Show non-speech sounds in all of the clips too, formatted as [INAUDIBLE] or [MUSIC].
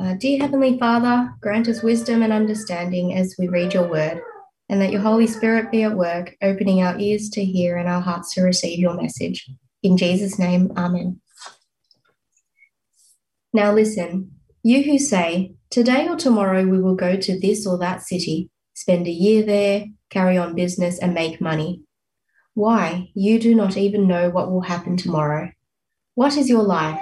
Uh, dear Heavenly Father, grant us wisdom and understanding as we read your word, and that your Holy Spirit be at work, opening our ears to hear and our hearts to receive your message. In Jesus' name, Amen. Now listen, you who say, Today or tomorrow we will go to this or that city, spend a year there, carry on business, and make money. Why, you do not even know what will happen tomorrow. What is your life?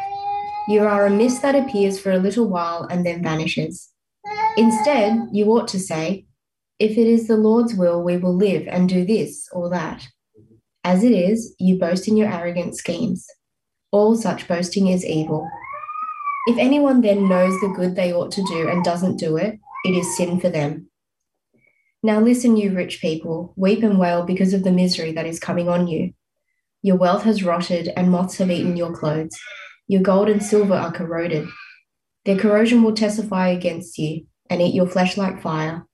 You are a mist that appears for a little while and then vanishes. Instead, you ought to say, If it is the Lord's will, we will live and do this or that. As it is, you boast in your arrogant schemes. All such boasting is evil. If anyone then knows the good they ought to do and doesn't do it, it is sin for them. Now listen, you rich people, weep and wail because of the misery that is coming on you. Your wealth has rotted, and moths have eaten your clothes. Your gold and silver are corroded. Their corrosion will testify against you and eat your flesh like fire.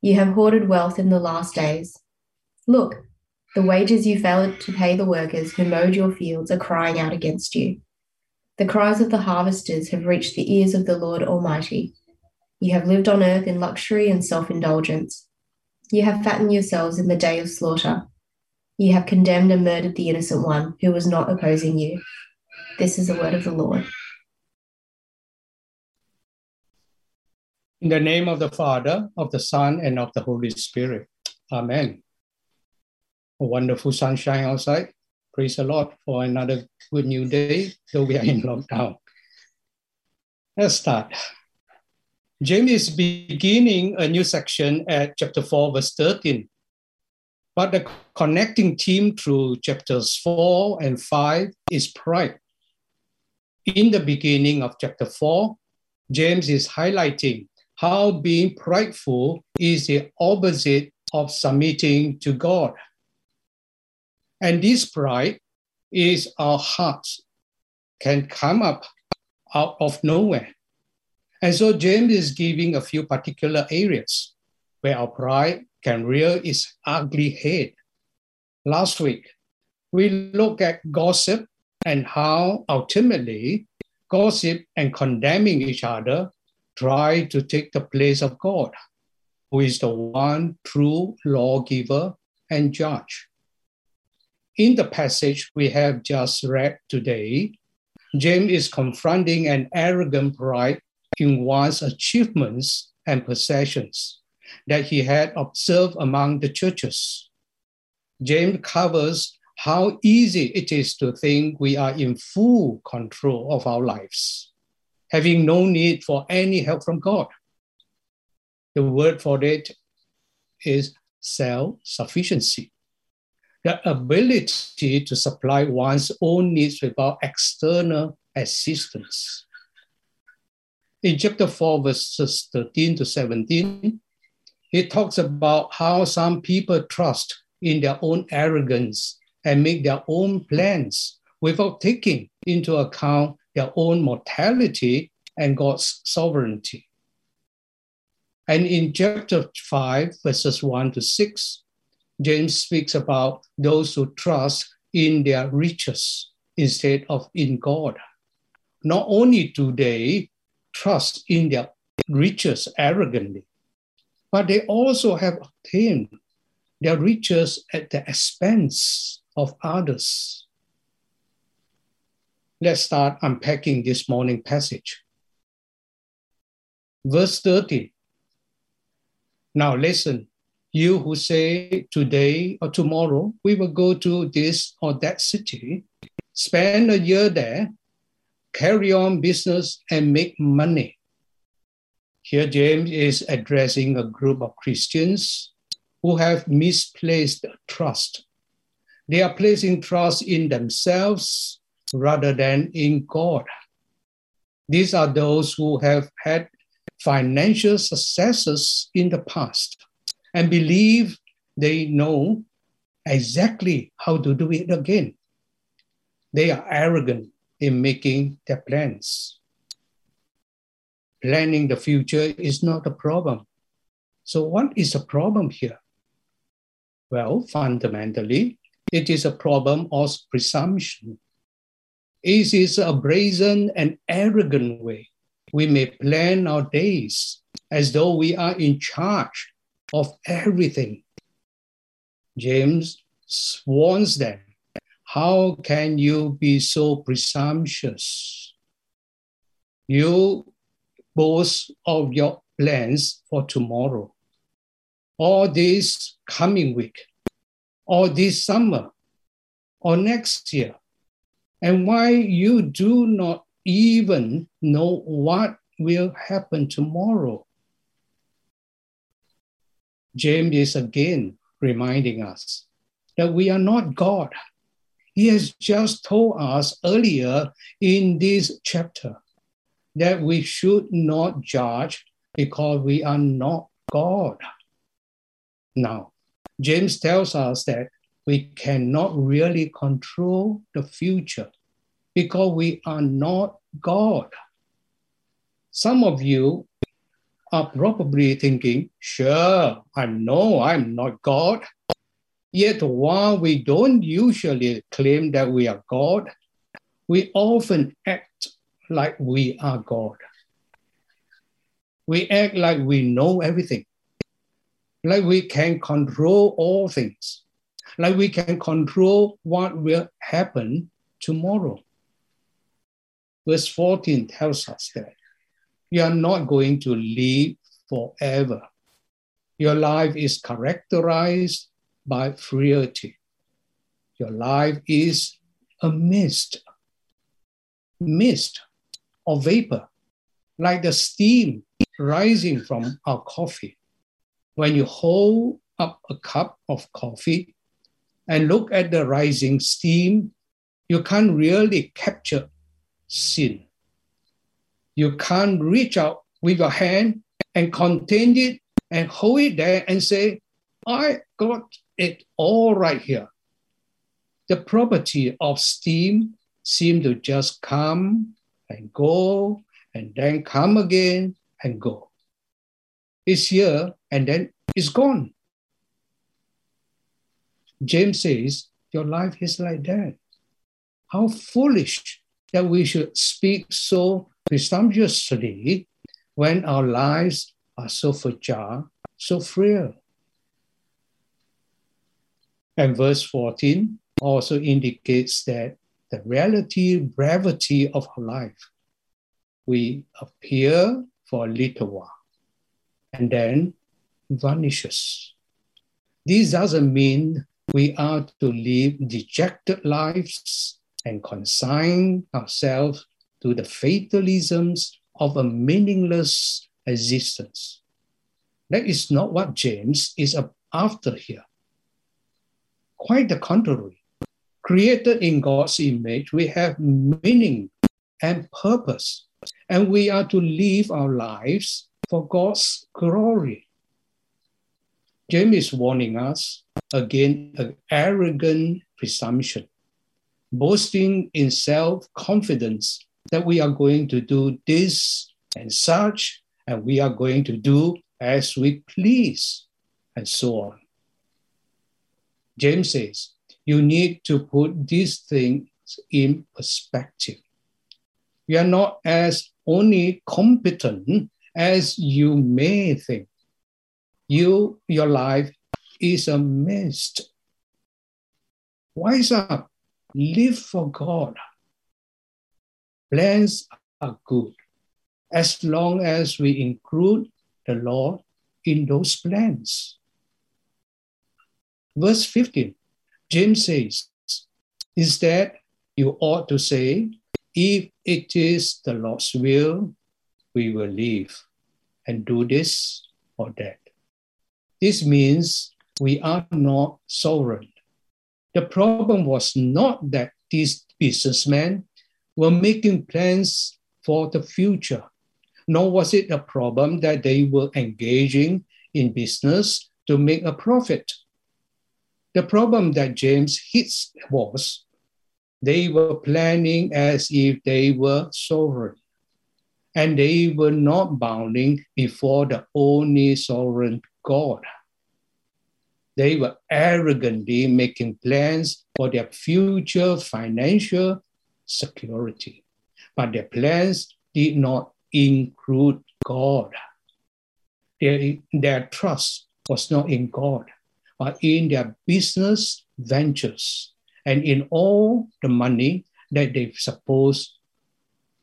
You have hoarded wealth in the last days. Look, the wages you failed to pay the workers who mowed your fields are crying out against you. The cries of the harvesters have reached the ears of the Lord Almighty. You have lived on earth in luxury and self indulgence. You have fattened yourselves in the day of slaughter. You have condemned and murdered the innocent one who was not opposing you. This is the word of the Lord. In the name of the Father, of the Son, and of the Holy Spirit. Amen. A wonderful sunshine outside. Praise the Lord for another good new day, though we are in [LAUGHS] lockdown. Let's start. James is beginning a new section at chapter 4, verse 13. But the connecting theme through chapters 4 and 5 is pride in the beginning of chapter 4, James is highlighting how being prideful is the opposite of submitting to God. And this pride is our hearts can come up out of nowhere. And so James is giving a few particular areas where our pride can rear its ugly head. Last week, we looked at gossip and how ultimately gossip and condemning each other try to take the place of God, who is the one true lawgiver and judge. In the passage we have just read today, James is confronting an arrogant pride in one's achievements and possessions that he had observed among the churches. James covers how easy it is to think we are in full control of our lives, having no need for any help from God. The word for it is self sufficiency, the ability to supply one's own needs without external assistance. In chapter 4, verses 13 to 17, it talks about how some people trust in their own arrogance and make their own plans without taking into account their own mortality and God's sovereignty. And in chapter 5, verses 1 to 6, James speaks about those who trust in their riches instead of in God. Not only do they trust in their riches arrogantly, but they also have obtained their riches at the expense of others. Let's start unpacking this morning passage. Verse 30. Now listen, you who say today or tomorrow we will go to this or that city, spend a year there, carry on business, and make money. Here, James is addressing a group of Christians who have misplaced trust they are placing trust in themselves rather than in God. These are those who have had financial successes in the past and believe they know exactly how to do it again. They are arrogant in making their plans. Planning the future is not a problem. So, what is the problem here? Well, fundamentally, it is a problem of presumption. It is a brazen and arrogant way We may plan our days as though we are in charge of everything. James warns them How can you be so presumptuous? You boast of your plans for tomorrow, or this coming week, or this summer, or next year, and why you do not even know what will happen tomorrow. James is again reminding us that we are not God. He has just told us earlier in this chapter that we should not judge because we are not God. Now, James tells us that we cannot really control the future because we are not God. Some of you are probably thinking, sure, I know I'm not God. Yet while we don't usually claim that we are God, we often act like we are God. We act like we know everything, like we can control all things, like we can control what will happen tomorrow. Verse 14 tells us that you are not going to live forever. Your life is characterized by frailty. Your life is a mist, mist or vapor, like the steam rising from our coffee. When you hold up a cup of coffee and look at the rising steam, you can't really capture sin. You can't reach out with your hand and contain it and hold it there and say, I got it all right here. The property of steam seem to just come and go and then come again and go. It's here and then it's gone. James says, Your life is like that. How foolish that we should speak so presumptuously when our lives are so fragile, so frail. And verse 14 also indicates that the relative brevity of our life. We appear for a little while and then vanishes. This doesn't mean we are to live dejected lives and consign ourselves to the fatalisms of a meaningless existence. That is not what James is after here. Quite the contrary. Created in God's image, we have meaning and purpose, and we are to live our lives for God's glory. James is warning us against an arrogant presumption boasting in self confidence that we are going to do this and such, and we are going to do as we please, and so on. James says, you need to put these things in perspective. You are not as only competent as you may think. You, your life is a mist. Wise up live for God. Plans are good as long as we include the Lord in those plans. Verse 15, James says, Instead, you ought to say, If it is the Lord's will, we will live and do this or that. This means we are not sovereign. The problem was not that these businessmen were making plans for the future, nor was it a problem that they were engaging in business to make a profit. The problem that James hits was they were planning as if they were sovereign, and they were not bowing before the only sovereign God. They were arrogantly making plans for their future financial security, but their plans did not include God. Their, their trust was not in God, but in their business ventures and in all the money that they supposed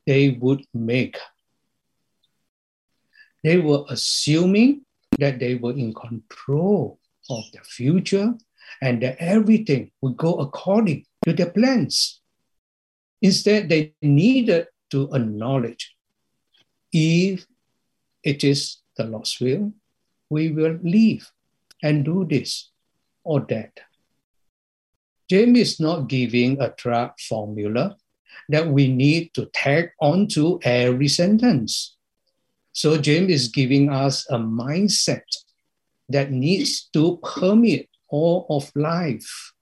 they would make. They were assuming that they were in control of the future and that everything would go according to their plans. Instead, they needed to acknowledge if it is the Lord's will, we will leave and do this or that. James is not giving a trap formula that we need to tag onto every sentence. So James is giving us a mindset that needs to permeate all of life.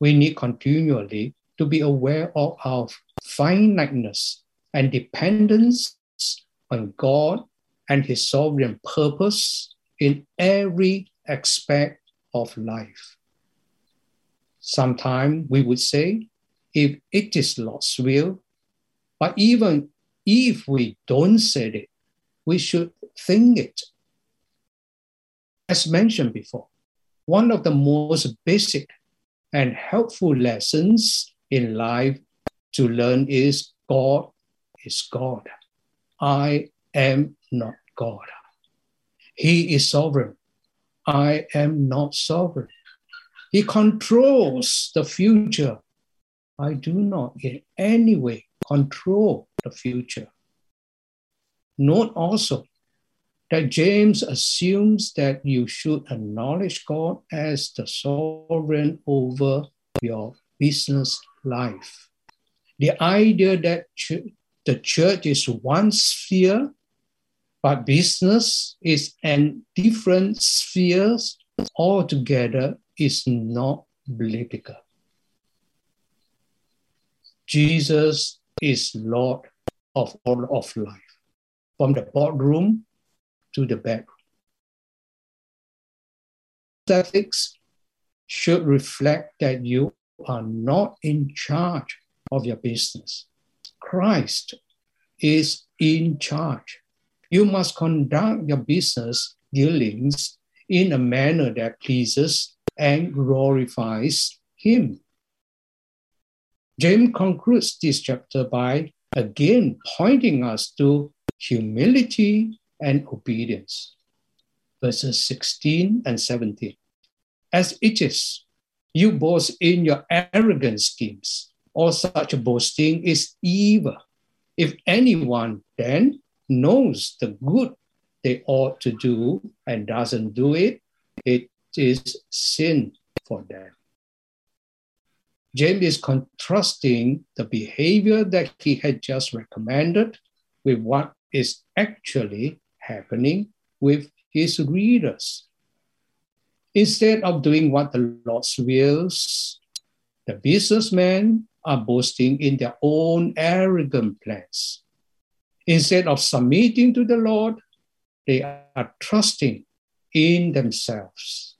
We need continually to be aware of our finiteness and dependence on God and His sovereign purpose in every aspect of life. Sometimes we would say, if it is Lord's will, but even if we don't say it, we should think it. As mentioned before, one of the most basic and helpful lessons in life to learn is God is God. I am not God. He is sovereign. I am not sovereign. He controls the future. I do not in any way control the future. Note also that James assumes that you should acknowledge God as the sovereign over your business life. The idea that ch- the church is one sphere, but business is in different spheres altogether is not biblical. Jesus is Lord of all of life, from the boardroom to the bedroom. Ethics should reflect that you are not in charge of your business. Christ is in charge. You must conduct your business dealings in a manner that pleases and glorifies Him. James concludes this chapter by again pointing us to humility and obedience. Verses 16 and 17. As it is, you boast in your arrogant schemes. All such boasting is evil. If anyone then knows the good they ought to do and doesn't do it, it is sin for them. James is contrasting the behavior that he had just recommended with what is actually happening with his readers. Instead of doing what the Lord wills, the businessmen are boasting in their own arrogant plans. Instead of submitting to the Lord, they are trusting in themselves.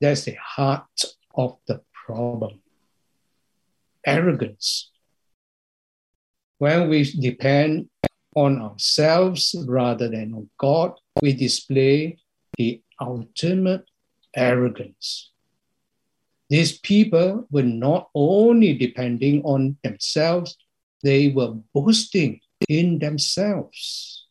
That's the heart of the problem. Arrogance. When we depend on ourselves rather than on God, we display the ultimate arrogance. These people were not only depending on themselves, they were boasting in themselves.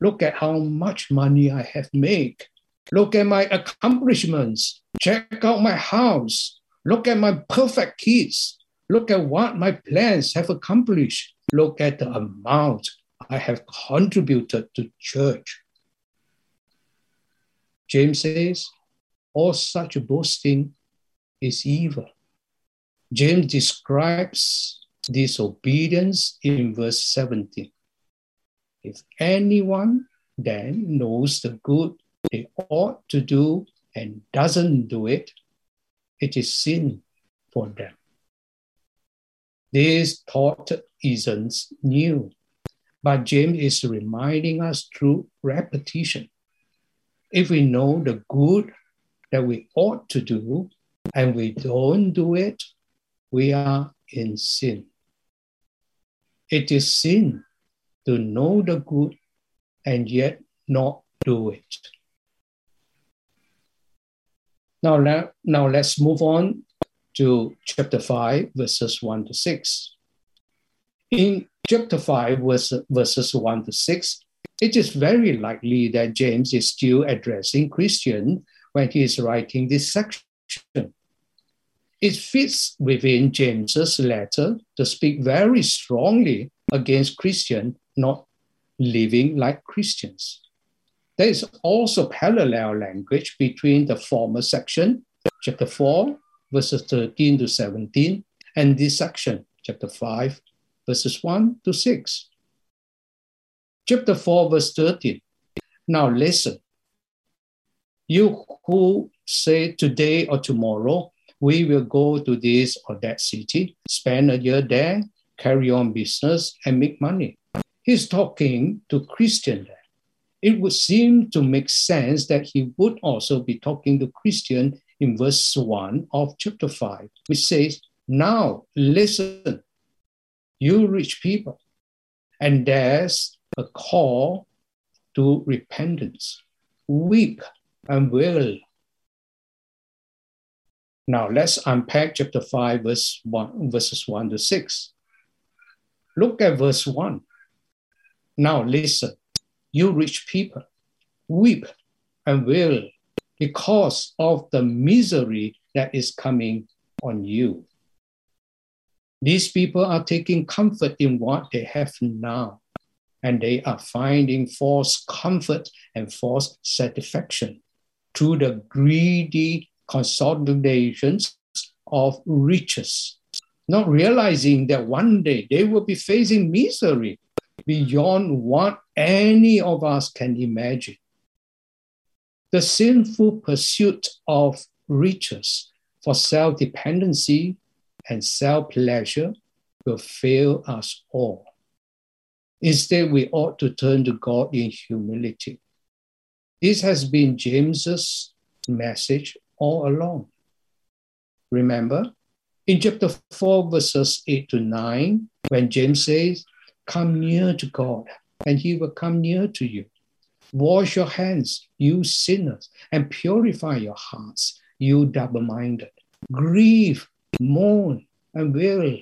Look at how much money I have made. Look at my accomplishments. Check out my house. Look at my perfect kids. Look at what my plans have accomplished. Look at the amount I have contributed to church. James says, all such boasting is evil. James describes disobedience in verse 17. If anyone then knows the good they ought to do and doesn't do it, it is sin for them. This thought isn't new, but James is reminding us through repetition. If we know the good that we ought to do and we don't do it, we are in sin. It is sin to know the good and yet not do it. Now, now let's move on to chapter 5, verses 1 to 6. In chapter 5, verse, verses 1 to 6, it is very likely that James is still addressing Christian when he is writing this section. It fits within James's letter to speak very strongly against Christian not living like Christians. There is also parallel language between the former section, chapter 4, verses 13 to 17, and this section, chapter 5, verses 1 to 6. Chapter 4, verse 13. Now listen. You who say today or tomorrow, we will go to this or that city, spend a year there, carry on business, and make money. He's talking to Christian there. It would seem to make sense that he would also be talking to Christian in verse 1 of chapter 5, which says, Now listen, you rich people. And there's a call to repentance. Weep and wail. Now let's unpack chapter 5, verse 1, verses 1 to 6. Look at verse 1. Now listen, you rich people, weep and wail because of the misery that is coming on you. These people are taking comfort in what they have now, and they are finding false comfort and false satisfaction through the greedy consolidations of riches, not realizing that one day they will be facing misery beyond what any of us can imagine. The sinful pursuit of riches for self dependency and self pleasure will fail us all. Instead, we ought to turn to God in humility. This has been James's message all along. Remember, in chapter 4, verses 8 to 9, when James says, Come near to God, and he will come near to you. Wash your hands, you sinners, and purify your hearts, you double minded. Grieve, mourn, and wail.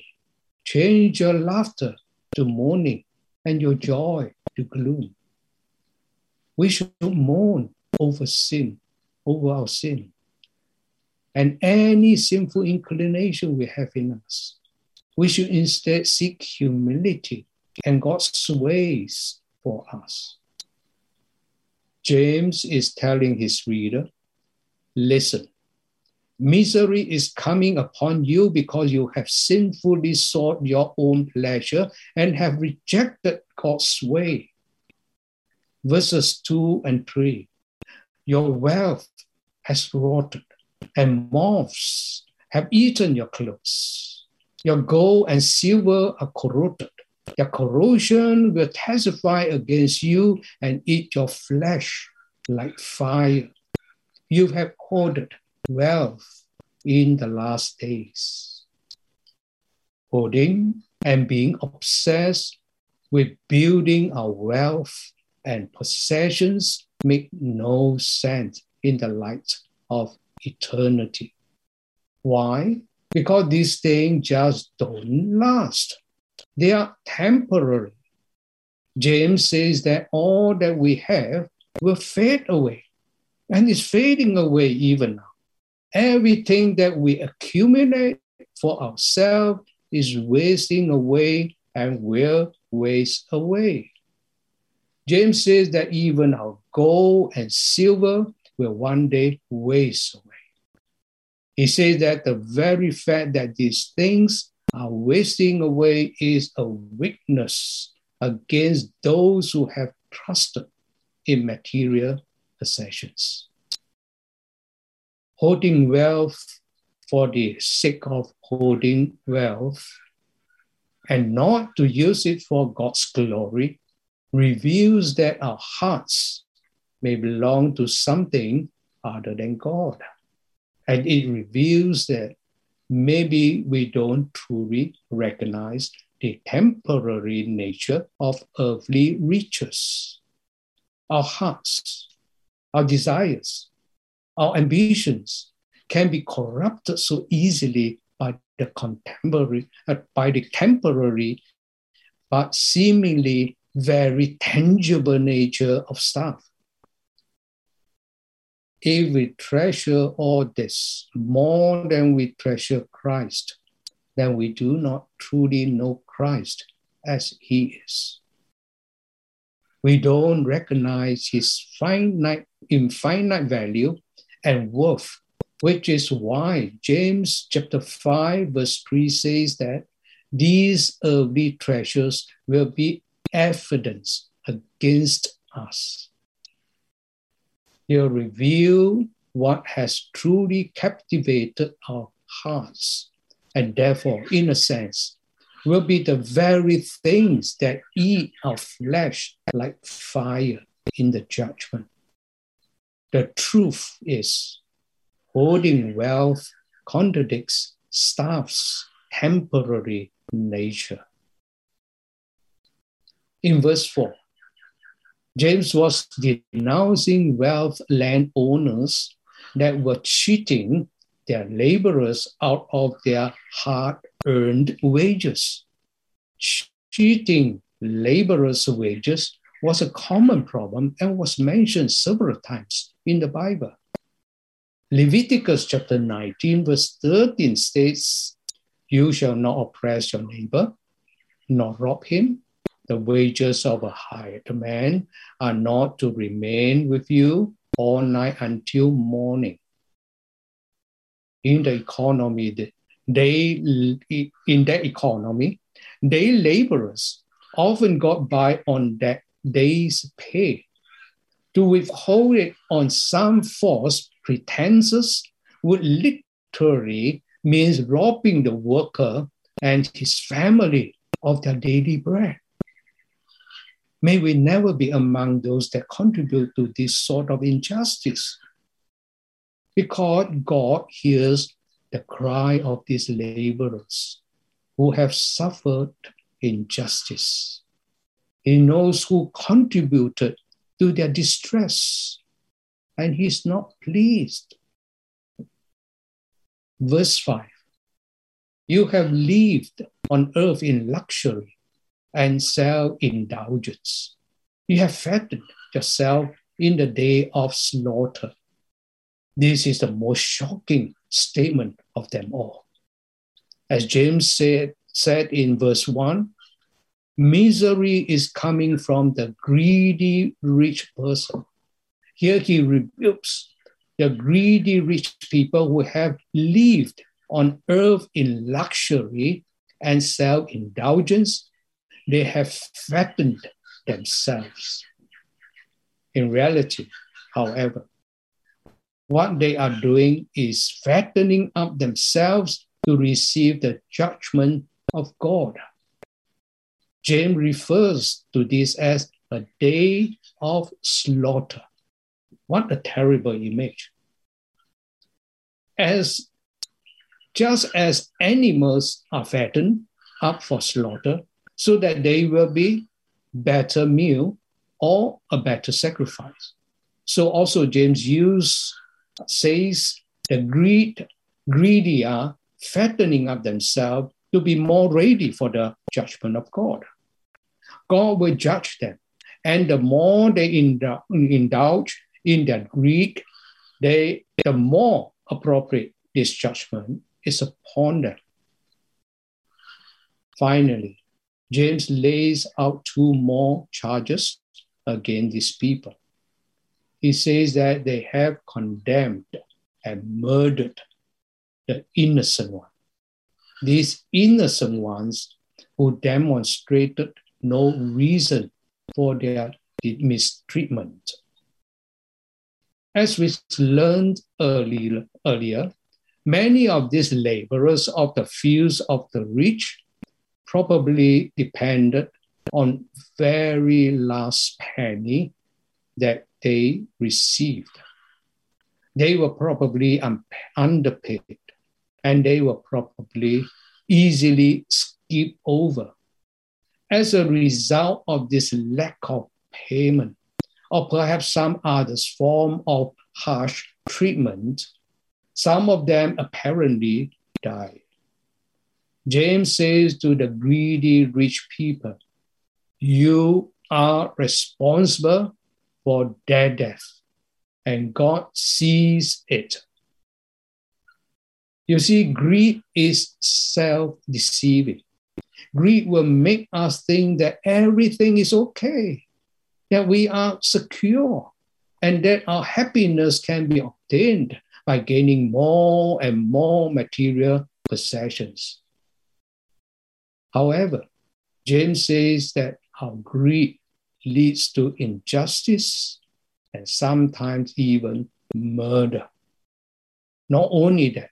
Change your laughter to mourning and your joy to gloom. We should mourn over sin, over our sin, and any sinful inclination we have in us. We should instead seek humility and God's ways for us. James is telling his reader listen, misery is coming upon you because you have sinfully sought your own pleasure and have rejected God's way. Verses 2 and 3 Your wealth has rotted, and moths have eaten your clothes. Your gold and silver are corroded their corrosion will testify against you and eat your flesh like fire. You have hoarded wealth in the last days. Hoarding and being obsessed with building our wealth and possessions make no sense in the light of eternity. Why? Because these things just don't last. They are temporary. James says that all that we have will fade away and is fading away even now. Everything that we accumulate for ourselves is wasting away and will waste away. James says that even our gold and silver will one day waste away. He says that the very fact that these things wasting away is a witness against those who have trusted in material possessions. Holding wealth for the sake of holding wealth and not to use it for God's glory reveals that our hearts may belong to something other than God. And it reveals that maybe we don't truly recognize the temporary nature of earthly riches. Our hearts, our desires, our ambitions can be corrupted so easily by the contemporary, uh, by the temporary, but seemingly very tangible nature of stuff. If we treasure all this more than we treasure Christ, then we do not truly know Christ as He is. We don't recognize His finite, infinite value and worth, which is why James chapter 5, verse 3 says that these earthly treasures will be evidence against us. He'll reveal what has truly captivated our hearts and therefore, in a sense, will be the very things that eat our flesh like fire in the judgment. The truth is, holding wealth contradicts stuff's temporary nature. In verse 4, James was denouncing wealth landowners that were cheating their laborers out of their hard earned wages. Cheating laborers' wages was a common problem and was mentioned several times in the Bible. Leviticus chapter 19, verse 13 states, You shall not oppress your neighbor, nor rob him. The wages of a hired man are not to remain with you all night until morning in the economy, they in that economy, they laborers often got by on that day's pay. To withhold it on some false pretenses would literally means robbing the worker and his family of their daily bread. May we never be among those that contribute to this sort of injustice because God hears the cry of these laborers who have suffered injustice. He knows who contributed to their distress, and He's not pleased. Verse 5 You have lived on earth in luxury and self indulgence. You have fattened yourself in the day of slaughter. This is the most shocking statement of them all. As James said, said in verse 1, misery is coming from the greedy rich person. Here he rebukes the greedy rich people who have lived on earth in luxury and self indulgence. They have fattened themselves. In reality, however, what they are doing is fattening up themselves to receive the judgment of God. James refers to this as a day of slaughter. What a terrible image. As just as animals are fattened up for slaughter, so that they will be better meal or a better sacrifice. So also James used says the greed, greedy are fattening up themselves to be more ready for the judgment of God. God will judge them. And the more they indulge in their greed, they, the more appropriate this judgment is upon them. Finally, James lays out two more charges against these people he says that they have condemned and murdered the innocent one. These innocent ones who demonstrated no reason for their mistreatment. As we learned earlier, earlier, many of these laborers of the fields of the rich probably depended on very last penny that they received. They were probably underpaid and they were probably easily skipped over as a result of this lack of payment, or perhaps some other form of harsh treatment, some of them apparently died. James says to the greedy rich people, You are responsible for their death, and God sees it. You see, greed is self deceiving. Greed will make us think that everything is okay, that we are secure, and that our happiness can be obtained by gaining more and more material possessions. However, James says that our greed leads to injustice and sometimes even murder. Not only that,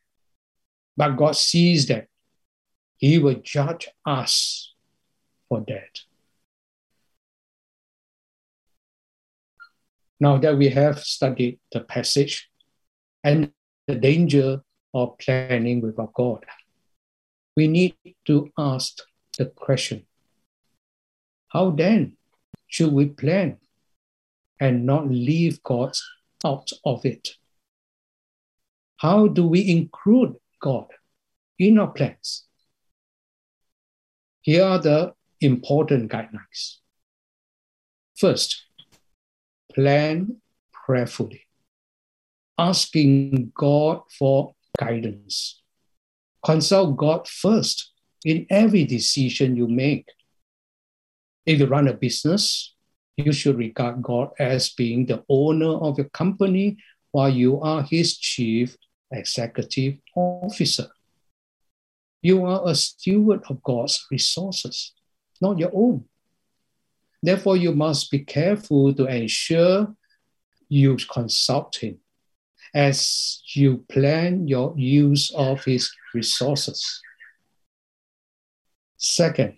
but God sees that He will judge us for that. Now that we have studied the passage and the danger of planning without God, we need to ask the question how then should we plan and not leave God out of it? How do we include God in our plans? Here are the important guidelines. First, plan prayerfully, asking God for guidance. Consult God first in every decision you make. If you run a business, you should regard God as being the owner of your company while you are his chief executive officer. You are a steward of God's resources, not your own. Therefore, you must be careful to ensure you consult him as you plan your use of his resources. Second,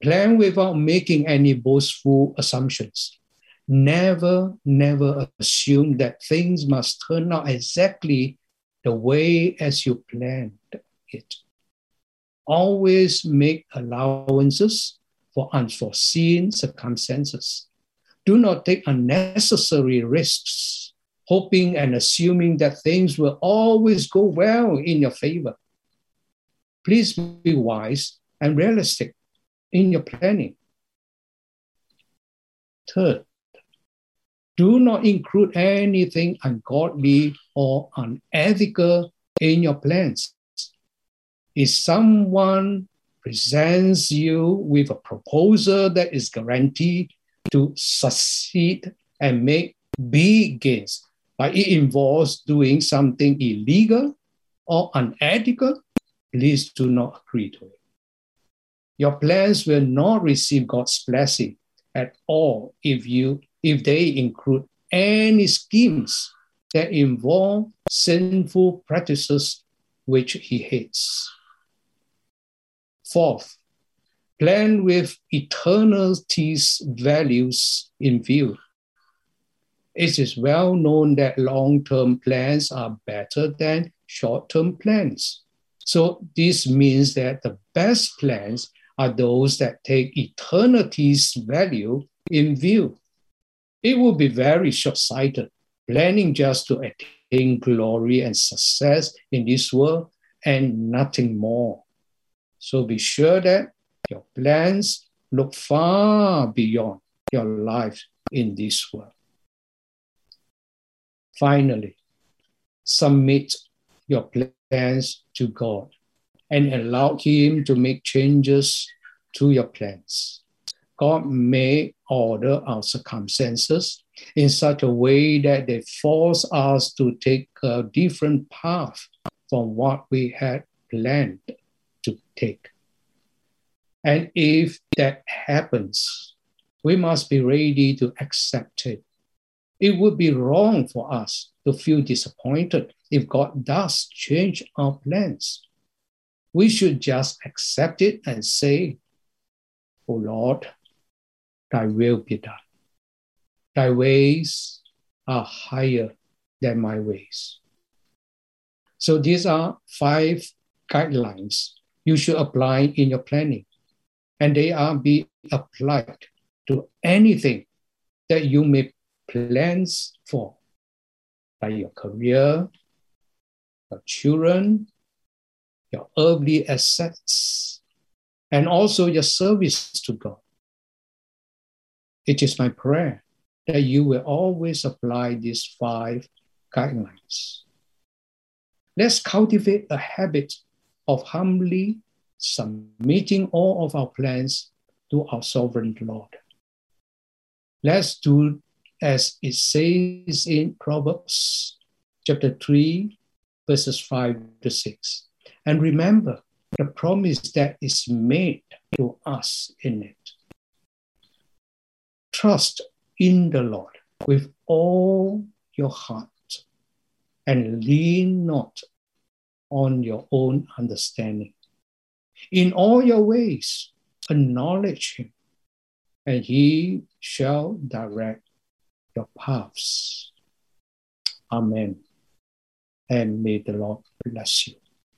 plan without making any boastful assumptions. Never, never assume that things must turn out exactly the way as you planned it. Always make allowances for unforeseen circumstances. Do not take unnecessary risks, hoping and assuming that things will always go well in your favor. Please be wise and realistic in your planning. Third, do not include anything ungodly or unethical in your plans. If someone presents you with a proposal that is guaranteed to succeed and make big gains, but it involves doing something illegal or unethical, please do not agree to it. Your plans will not receive God's blessing at all if you if they include any schemes that involve sinful practices which he hates. Fourth, plan with eternity's values in view. It is well known that long term plans are better than short term plans. So, this means that the best plans are those that take eternity's value in view. It would be very short sighted, planning just to attain glory and success in this world and nothing more. So be sure that your plans look far beyond your life in this world. Finally, submit your plans to God and allow Him to make changes to your plans. God may order our circumstances in such a way that they force us to take a different path from what we had planned to take. And if that happens, we must be ready to accept it. It would be wrong for us to feel disappointed if God does change our plans we should just accept it and say, Oh Lord, thy will be done. Thy ways are higher than my ways. So these are five guidelines you should apply in your planning. and they are be applied to anything that you may plans for, like your career, your children, your earthly assets, and also your service to God. It is my prayer that you will always apply these five guidelines. Let's cultivate a habit of humbly submitting all of our plans to our sovereign Lord. Let's do as it says in Proverbs chapter 3, verses 5 to 6. And remember the promise that is made to us in it. Trust in the Lord with all your heart and lean not on your own understanding. In all your ways, acknowledge him, and he shall direct your paths. Amen. And may the Lord bless you.